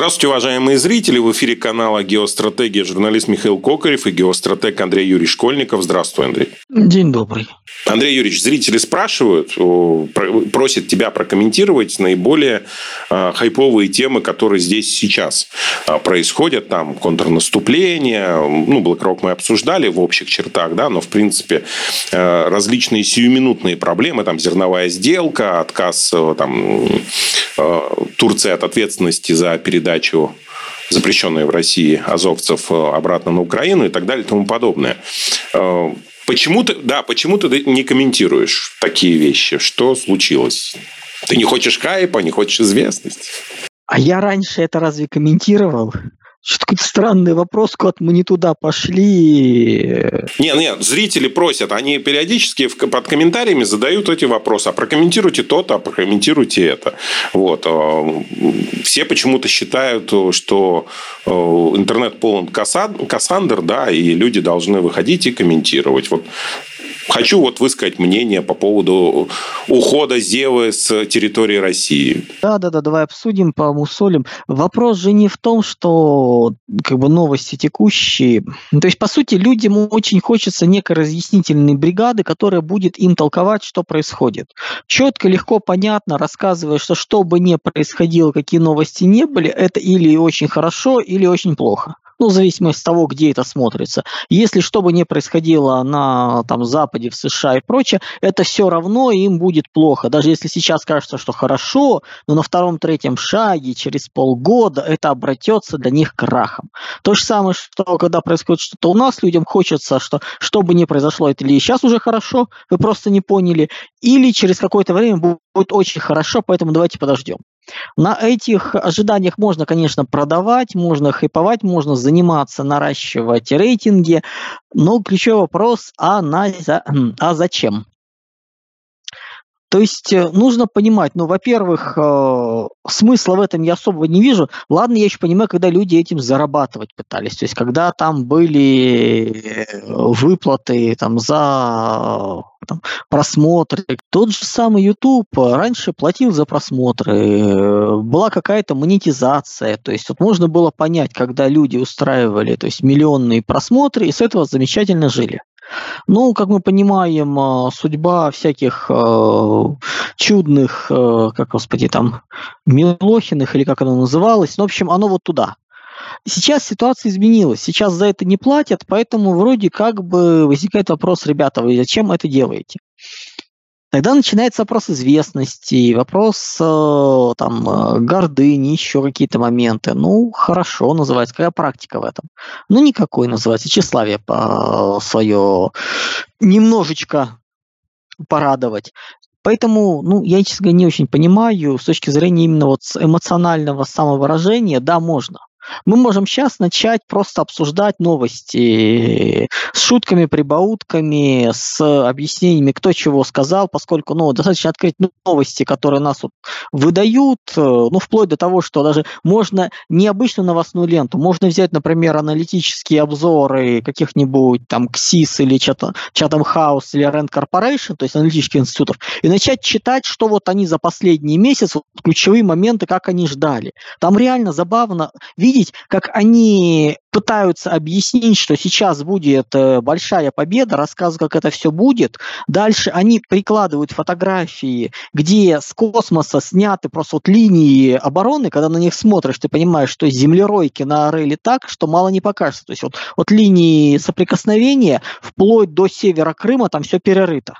Здравствуйте, уважаемые зрители. В эфире канала «Геостратегия» журналист Михаил Кокарев и геостратег Андрей Юрьевич Школьников. Здравствуй, Андрей. День добрый. Андрей Юрьевич, зрители спрашивают, просят тебя прокомментировать наиболее а, хайповые темы, которые здесь сейчас а, происходят. Там контрнаступление, ну, BlackRock мы обсуждали в общих чертах, да, но, в принципе, а, различные сиюминутные проблемы, там, зерновая сделка, отказ там, Турции от ответственности за передачу запрещенной в России азовцев обратно на Украину и так далее и тому подобное. Почему ты, да, почему ты не комментируешь такие вещи? Что случилось? Ты не хочешь хайпа, не хочешь известности? А я раньше это разве комментировал? Что какой-то странный вопрос, куда мы не туда пошли. Нет, нет, зрители просят, они периодически под комментариями задают эти вопросы. А прокомментируйте то-то, а прокомментируйте это. Вот. А, все почему-то считают, что э, интернет полон кассандр, да, и люди должны выходить и комментировать. Вот Хочу вот высказать мнение по поводу ухода Зевы с территории России. Да, да, да, давай обсудим, помусолим. Вопрос же не в том, что как бы новости текущие. То есть, по сути, людям очень хочется некой разъяснительной бригады, которая будет им толковать, что происходит. Четко, легко, понятно, рассказывая, что что бы ни происходило, какие новости не были, это или очень хорошо, или очень плохо ну, в зависимости от того, где это смотрится. Если что бы ни происходило на там, Западе, в США и прочее, это все равно им будет плохо. Даже если сейчас кажется, что хорошо, но на втором-третьем шаге, через полгода, это обратется для них крахом. То же самое, что когда происходит что-то у нас, людям хочется, что что бы ни произошло, это или сейчас уже хорошо, вы просто не поняли, или через какое-то время будет очень хорошо, поэтому давайте подождем. На этих ожиданиях можно, конечно, продавать, можно хайповать, можно заниматься, наращивать рейтинги, но ключевой вопрос, а, на, а зачем? То есть э, нужно понимать, ну, во-первых, э, смысла в этом я особо не вижу. Ладно, я еще понимаю, когда люди этим зарабатывать пытались. То есть когда там были э, выплаты там, за там, просмотры. Тот же самый YouTube раньше платил за просмотры, была какая-то монетизация, то есть вот можно было понять, когда люди устраивали то есть миллионные просмотры и с этого замечательно жили. Ну, как мы понимаем, а, судьба всяких э, чудных, э, как, господи, там, Милохиных, или как оно называлось, ну, в общем, оно вот туда. Сейчас ситуация изменилась, сейчас за это не платят, поэтому вроде как бы возникает вопрос, ребята, вы зачем это делаете? Тогда начинается вопрос известности, вопрос э, там, э, гордыни, еще какие-то моменты. Ну, хорошо, называется. Какая практика в этом? Ну, никакой называется. Тщеславие э, свое немножечко порадовать. Поэтому, ну, я, честно говоря, не очень понимаю с точки зрения именно вот эмоционального самовыражения, да, можно. Мы можем сейчас начать просто обсуждать новости с шутками, прибаутками, с объяснениями, кто чего сказал, поскольку ну, достаточно открыть новости, которые нас вот выдают, э, ну, вплоть до того, что даже можно необычную новостную ленту, можно взять, например, аналитические обзоры каких-нибудь там КСИС или Chatham House или Rand Corporation, то есть аналитических институтов, и начать читать, что вот они за последний месяц, вот, ключевые моменты, как они ждали. Там реально забавно видеть, видеть, как они пытаются объяснить, что сейчас будет э, большая победа, рассказывают, как это все будет. Дальше они прикладывают фотографии, где с космоса сняты просто вот линии обороны, когда на них смотришь, ты понимаешь, что землеройки на Ореле так, что мало не покажется. То есть вот, вот линии соприкосновения вплоть до севера Крыма там все перерыто.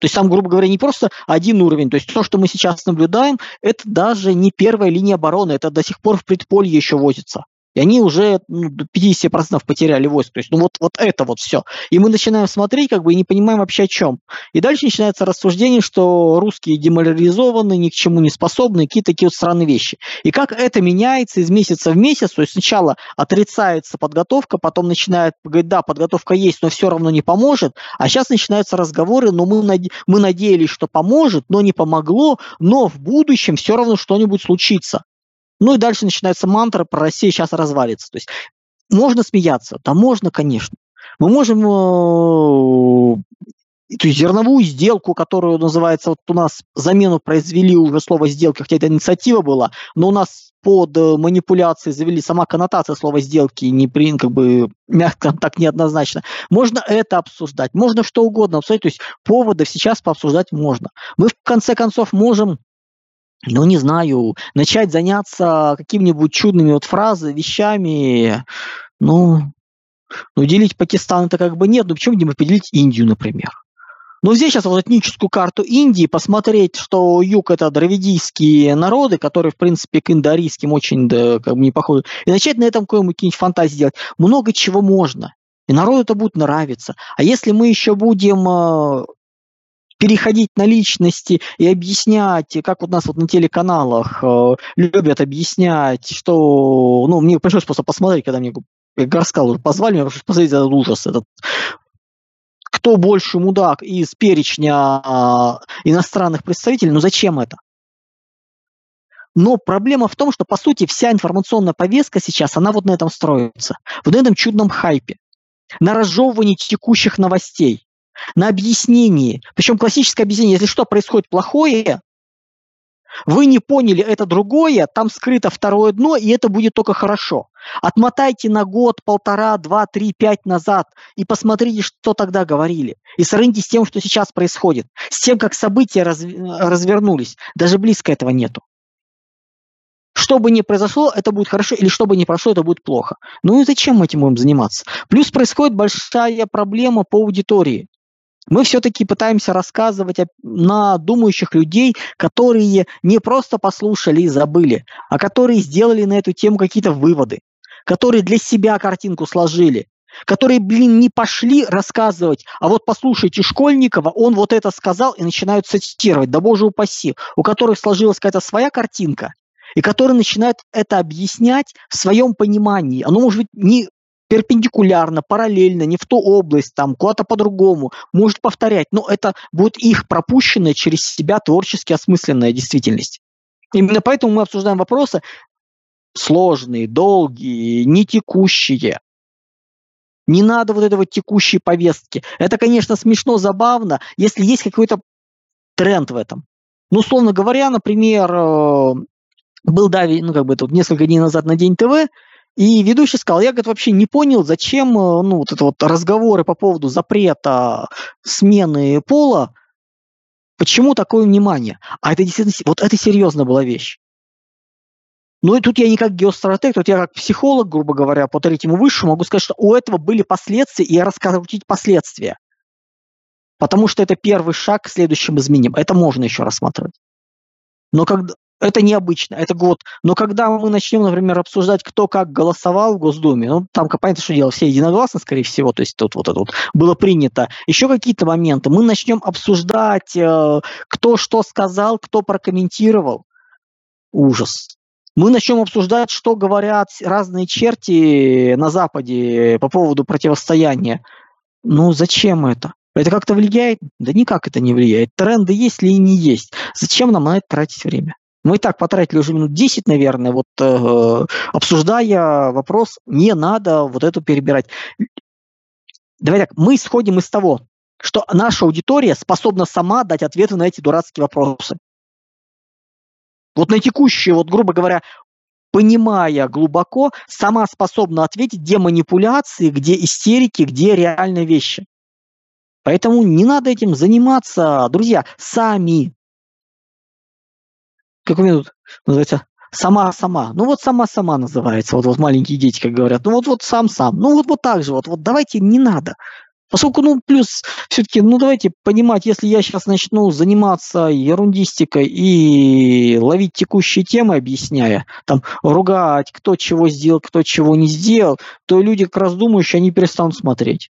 То есть там, грубо говоря, не просто один уровень. То есть то, что мы сейчас наблюдаем, это даже не первая линия обороны, это до сих пор в предполье еще возится. И они уже ну, до 50% потеряли войск. То есть, ну вот, вот это вот все. И мы начинаем смотреть, как бы, и не понимаем вообще о чем. И дальше начинается рассуждение, что русские деморализованы, ни к чему не способны, какие-то такие вот странные вещи. И как это меняется из месяца в месяц. То есть сначала отрицается подготовка, потом начинает говорить, да, подготовка есть, но все равно не поможет. А сейчас начинаются разговоры, но мы, наде- мы надеялись, что поможет, но не помогло, но в будущем все равно что-нибудь случится. Ну и дальше начинается мантра про Россию сейчас развалится. То есть можно смеяться? Да можно, конечно. Мы можем э, то есть зерновую сделку, которую называется, вот у нас замену произвели уже слово сделка, хотя это инициатива была, но у нас под э, манипуляцией завели, сама коннотация слова сделки не при, как бы, мягко так неоднозначно. Можно это обсуждать, можно что угодно обсуждать, то есть поводов сейчас пообсуждать можно. Мы в конце концов можем ну, не знаю, начать заняться какими-нибудь чудными вот фразами, вещами, ну, ну, делить Пакистан это как бы нет, ну почему не поделить Индию, например? Но взять сейчас вот этническую карту Индии, посмотреть, что юг – это дравидийские народы, которые, в принципе, к индоарийским очень да, как бы не похожи, и начать на этом какую-нибудь фантазию делать. Много чего можно. И народу это будет нравиться. А если мы еще будем э, переходить на личности и объяснять, как вот нас вот на телеканалах э, любят объяснять, что, ну, мне пришлось просто посмотреть, когда мне Гарскал уже позвали, мне пришлось посмотреть этот ужас, этот кто больше мудак из перечня э, иностранных представителей, ну зачем это? Но проблема в том, что, по сути, вся информационная повестка сейчас, она вот на этом строится. Вот на этом чудном хайпе. На разжевывании текущих новостей. На объяснении. Причем классическое объяснение, если что происходит плохое, вы не поняли это другое, там скрыто второе дно, и это будет только хорошо. Отмотайте на год, полтора, два, три, пять назад и посмотрите, что тогда говорили. И сравните с тем, что сейчас происходит. С тем, как события раз, развернулись. Даже близко этого нету. Что бы ни произошло, это будет хорошо, или что бы ни прошло, это будет плохо. Ну и зачем мы этим будем заниматься? Плюс происходит большая проблема по аудитории. Мы все-таки пытаемся рассказывать на думающих людей, которые не просто послушали и забыли, а которые сделали на эту тему какие-то выводы, которые для себя картинку сложили, которые, блин, не пошли рассказывать, а вот послушайте Школьникова, он вот это сказал и начинают цитировать, да боже упаси, у которых сложилась какая-то своя картинка, и которые начинают это объяснять в своем понимании. Оно может быть не перпендикулярно, параллельно, не в ту область, там, куда-то по-другому, может повторять, но это будет их пропущенная через себя творчески осмысленная действительность. Именно поэтому мы обсуждаем вопросы сложные, долгие, не текущие. Не надо вот этого текущей повестки. Это, конечно, смешно, забавно, если есть какой-то тренд в этом. Ну, условно говоря, например, э, был, да, ну, как бы тут несколько дней назад на День ТВ, и ведущий сказал, я, говорит, вообще не понял, зачем э, ну, вот это вот разговоры по поводу запрета смены пола, почему такое внимание? А это действительно, вот это серьезно была вещь. Ну и тут я не как геостратег, тут я как психолог, грубо говоря, по третьему высшему могу сказать, что у этого были последствия, и раскрутить последствия. Потому что это первый шаг к следующим изменениям. Это можно еще рассматривать. Но когда, это необычно, это год. Но когда мы начнем, например, обсуждать, кто как голосовал в Госдуме, ну, там, понятно, что дело, все единогласно, скорее всего, то есть тут вот это вот было принято. Еще какие-то моменты. Мы начнем обсуждать, э, кто что сказал, кто прокомментировал. Ужас. Мы начнем обсуждать, что говорят разные черти на Западе по поводу противостояния. Ну, зачем это? Это как-то влияет? Да никак это не влияет. Тренды есть ли и не есть. Зачем нам на это тратить время? Мы и так потратили уже минут 10, наверное, вот э, обсуждая вопрос, не надо вот эту перебирать. Давай так, мы исходим из того, что наша аудитория способна сама дать ответы на эти дурацкие вопросы. Вот на текущие, вот грубо говоря, понимая глубоко, сама способна ответить, где манипуляции, где истерики, где реальные вещи. Поэтому не надо этим заниматься, друзья, сами как у меня называется, сама-сама. Ну вот сама-сама называется, вот, вот маленькие дети, как говорят. Ну вот, вот сам-сам. Ну вот, вот так же вот, вот давайте не надо. Поскольку, ну, плюс, все-таки, ну, давайте понимать, если я сейчас начну заниматься ерундистикой и ловить текущие темы, объясняя, там, ругать, кто чего сделал, кто чего не сделал, то люди, как раз думающие, они перестанут смотреть.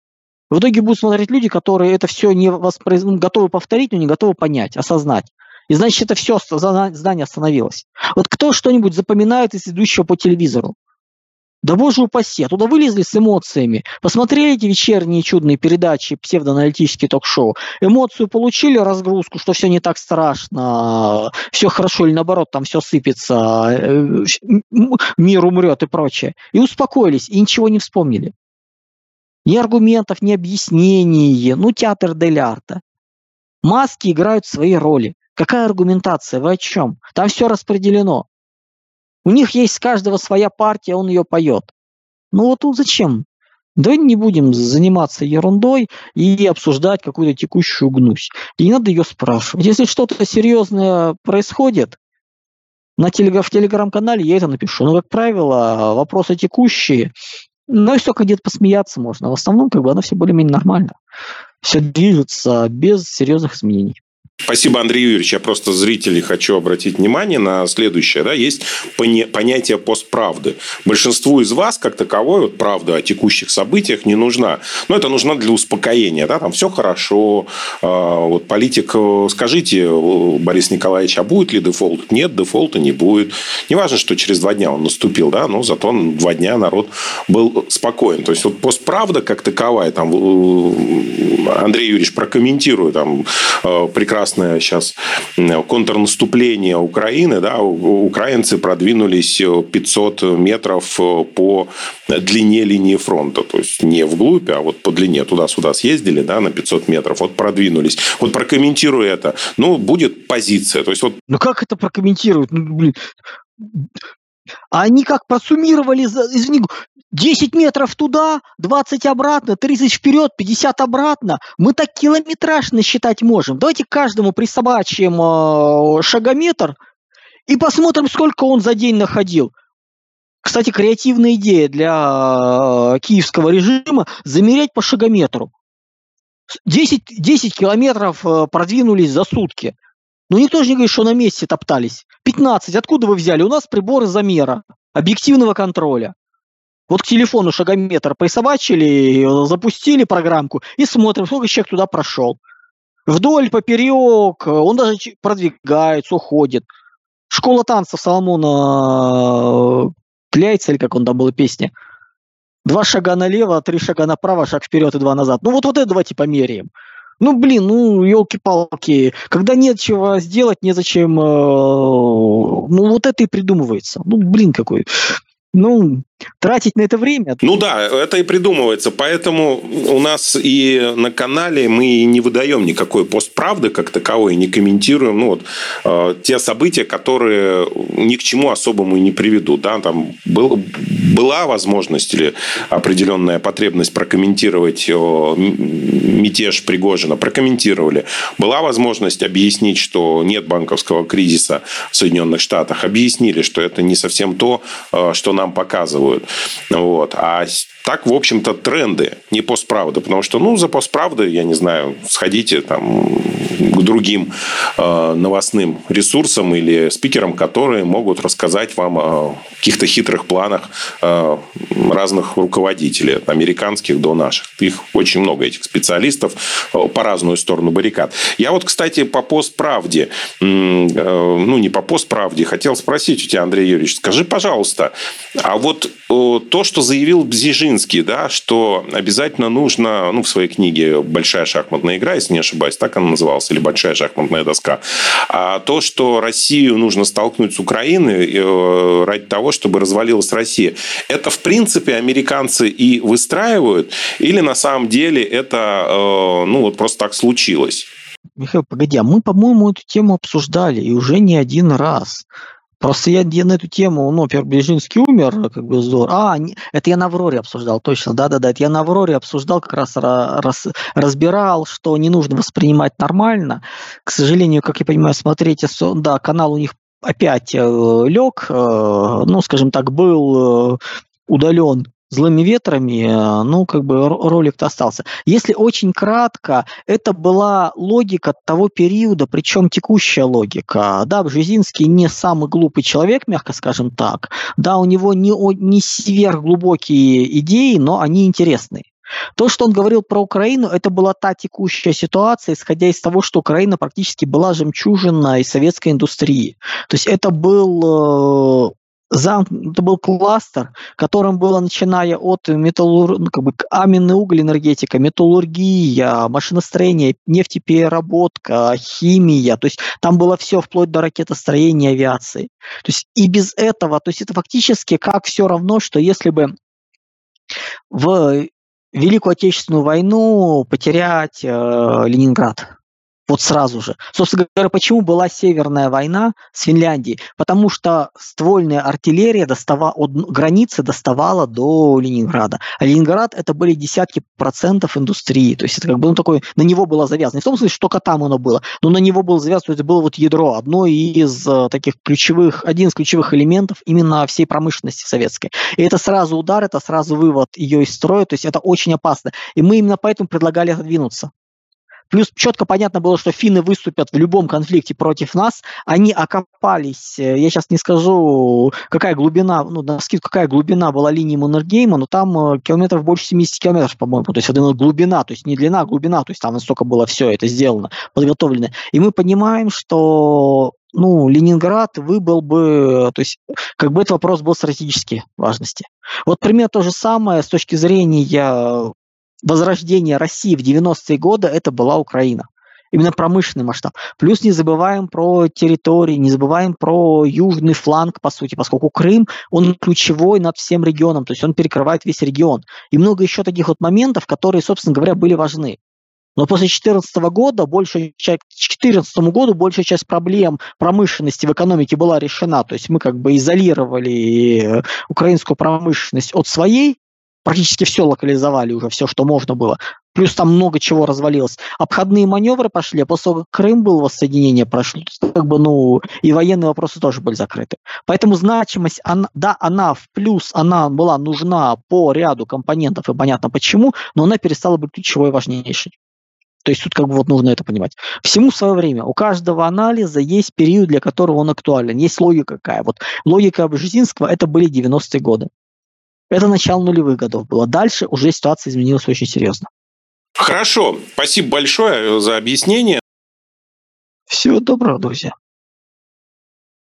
В итоге будут смотреть люди, которые это все не воспроиз... Ну, готовы повторить, но не готовы понять, осознать. И значит, это все здание остановилось. Вот кто что-нибудь запоминает из идущего по телевизору? Да боже упаси, оттуда вылезли с эмоциями. Посмотрели эти вечерние чудные передачи, псевдоаналитические ток-шоу. Эмоцию получили, разгрузку, что все не так страшно, все хорошо или наоборот, там все сыпется, э, мир умрет и прочее. И успокоились, и ничего не вспомнили. Ни аргументов, ни объяснений, ну театр дель арта. Маски играют свои роли. Какая аргументация? Вы о чем? Там все распределено. У них есть с каждого своя партия, он ее поет. Ну вот тут зачем? Давай не будем заниматься ерундой и обсуждать какую-то текущую гнусь. И не надо ее спрашивать. Если что-то серьезное происходит, на телег... в телеграм-канале я это напишу. Но, как правило, вопросы текущие, ну, и только где-то посмеяться можно. В основном, как бы, оно все более-менее нормально. Все движется без серьезных изменений. Спасибо, Андрей Юрьевич. Я просто зрителей хочу обратить внимание на следующее. Да? Есть понятие постправды. Большинству из вас, как таковой, вот правда о текущих событиях не нужна. Но это нужно для успокоения. Да? Там все хорошо. А, вот политик, э, скажите, Борис Николаевич, а будет ли дефолт? Нет, дефолта не будет. Не важно, что через два дня он наступил, да? но зато два дня народ был спокоен. То есть, вот постправда как таковая, там, э, Андрей Юрьевич прокомментирует там, э, прекрасно прекрасное сейчас контрнаступление Украины, да, украинцы продвинулись 500 метров э, по длине линии фронта, то есть не вглубь, а вот по длине. Туда-сюда съездили, да, на 500 метров, вот продвинулись. Вот прокомментирую это, ну, будет позиция, то есть вот... Ну, как это прокомментируют? Ну, блин, а они как просуммировали, извини, 10 метров туда, 20 обратно, 30 вперед, 50 обратно. Мы так километраж насчитать можем. Давайте каждому присобачим э, шагометр и посмотрим, сколько он за день находил. Кстати, креативная идея для э, киевского режима – замерять по шагометру. 10, 10 километров э, продвинулись за сутки. Но никто же не говорит, что на месте топтались. 15. Откуда вы взяли? У нас приборы замера, объективного контроля. Вот к телефону шагометр присобачили, запустили программку и смотрим, сколько человек туда прошел. Вдоль, поперек, он даже продвигается, уходит. Школа танцев Соломона Кляйца, или как он там была песня. Два шага налево, три шага направо, шаг вперед и два назад. Ну вот, вот это давайте померяем. Ну, блин, ну, елки-палки. Когда нет чего сделать, незачем... Э, ну, вот это и придумывается. Ну, блин, какой ну, тратить на это время. Ну да, это и придумывается. Поэтому у нас и на канале мы не выдаем никакой постправды как таковой, не комментируем ну, вот, э, те события, которые ни к чему особому и не приведут. Да? Там был, была возможность или определенная потребность прокомментировать э, мятеж Пригожина, прокомментировали. Была возможность объяснить, что нет банковского кризиса в Соединенных Штатах, объяснили, что это не совсем то, э, что нам показывают. Вот. А так, в общем-то, тренды, не постправда. Потому что, ну, за постправдой, я не знаю, сходите там к другим э, новостным ресурсам или спикерам, которые могут рассказать вам о каких-то хитрых планах э, разных руководителей, от американских до наших. Их очень много, этих специалистов, э, по разную сторону баррикад. Я вот, кстати, по постправде, ну, не по постправде, хотел спросить у тебя, Андрей Юрьевич, скажи, пожалуйста, а вот то, что заявил Бзижинский, да, что обязательно нужно, ну, в своей книге «Большая шахматная игра», если не ошибаюсь, так она называлась, или «Большая шахматная доска», а то, что Россию нужно столкнуть с Украиной э, ради того, чтобы развалилась Россия, это, в принципе, американцы и выстраивают, или на самом деле это, э, ну, вот просто так случилось? Михаил, погоди, а мы, по-моему, эту тему обсуждали, и уже не один раз. Просто я, я на эту тему, ну, Пер Бежинский умер, как бы здорово. А, не, это я на Авроре обсуждал, точно, да-да-да, это я на Авроре обсуждал, как раз раз, разбирал, что не нужно воспринимать нормально. К сожалению, как я понимаю, смотрите, да, канал у них опять э, лег, э, ну, скажем так, был э, удален злыми ветрами, э, ну, как бы ролик-то остался. Если очень кратко, это была логика того периода, причем текущая логика. Да, Бжезинский не самый глупый человек, мягко скажем так. Да, у него не, не сверхглубокие идеи, но они интересные. То, что он говорил про Украину, это была та текущая ситуация, исходя из того, что Украина практически была жемчужиной советской индустрии. То есть это был э, зам, это был кластер, которым было начиная от металлур, ну, как бы каменный уголь, энергетика, металлургия, машиностроение, нефтепереработка, химия, то есть там было все вплоть до ракетостроения, авиации. То есть и без этого, то есть это фактически как все равно, что если бы в Великую Отечественную войну потерять э, Ленинград, Вот сразу же. Собственно говоря, почему была Северная война с Финляндией? Потому что ствольная артиллерия достава, от границы доставала до Ленинграда. А Ленинград это были десятки процентов индустрии. То есть это как бы ну, такой, на него было завязано. Не в том смысле, что только там оно было, но на него было завязано, это было вот ядро, одно из э, таких ключевых, один из ключевых элементов именно всей промышленности советской. И это сразу удар, это сразу вывод ее из строя, то есть это очень опасно. И мы именно поэтому предлагали отодвинуться. Плюс четко понятно было, что финны выступят в любом конфликте против нас. Они окопались, э, я сейчас не скажу, какая глубина, ну, на скид, какая глубина была линии Маннергейма, но там э, километров больше 70 километров, по-моему. То есть это глубина, то есть не длина, а глубина, то есть там настолько было все это сделано, подготовлено. И мы понимаем, что ну, Ленинград выбыл бы, то есть как бы этот вопрос был стратегической важности. Вот пример то же самое с точки зрения возрождения России в 90-е годы это была Украина. Именно промышленный масштаб. Плюс не забываем про территории, не забываем про южный фланг, по сути, поскольку Крым, он ключевой над всем регионом, то есть он перекрывает весь регион. И много еще таких вот моментов, которые, собственно говоря, были важны. Но после 2014 года, большая часть, к 2014 году большая часть проблем промышленности в экономике была решена. То есть мы как бы изолировали украинскую промышленность от своей, практически все локализовали уже, все, что можно было. Плюс там много чего развалилось. Обходные маневры пошли, а после того, как Крым был, воссоединение прошло, как бы, ну, и военные вопросы тоже были закрыты. Поэтому значимость, она, да, она в плюс, она была нужна по ряду компонентов, и понятно почему, но она перестала быть ключевой важнейшей. То есть тут как бы вот нужно это понимать. Всему свое время. У каждого анализа есть период, для которого он актуален. Есть логика какая. Вот логика Бжезинского – это были 90-е годы. Это начало нулевых годов было. Дальше уже ситуация изменилась очень серьезно. Хорошо. Спасибо большое за объяснение. Всего доброго, друзья.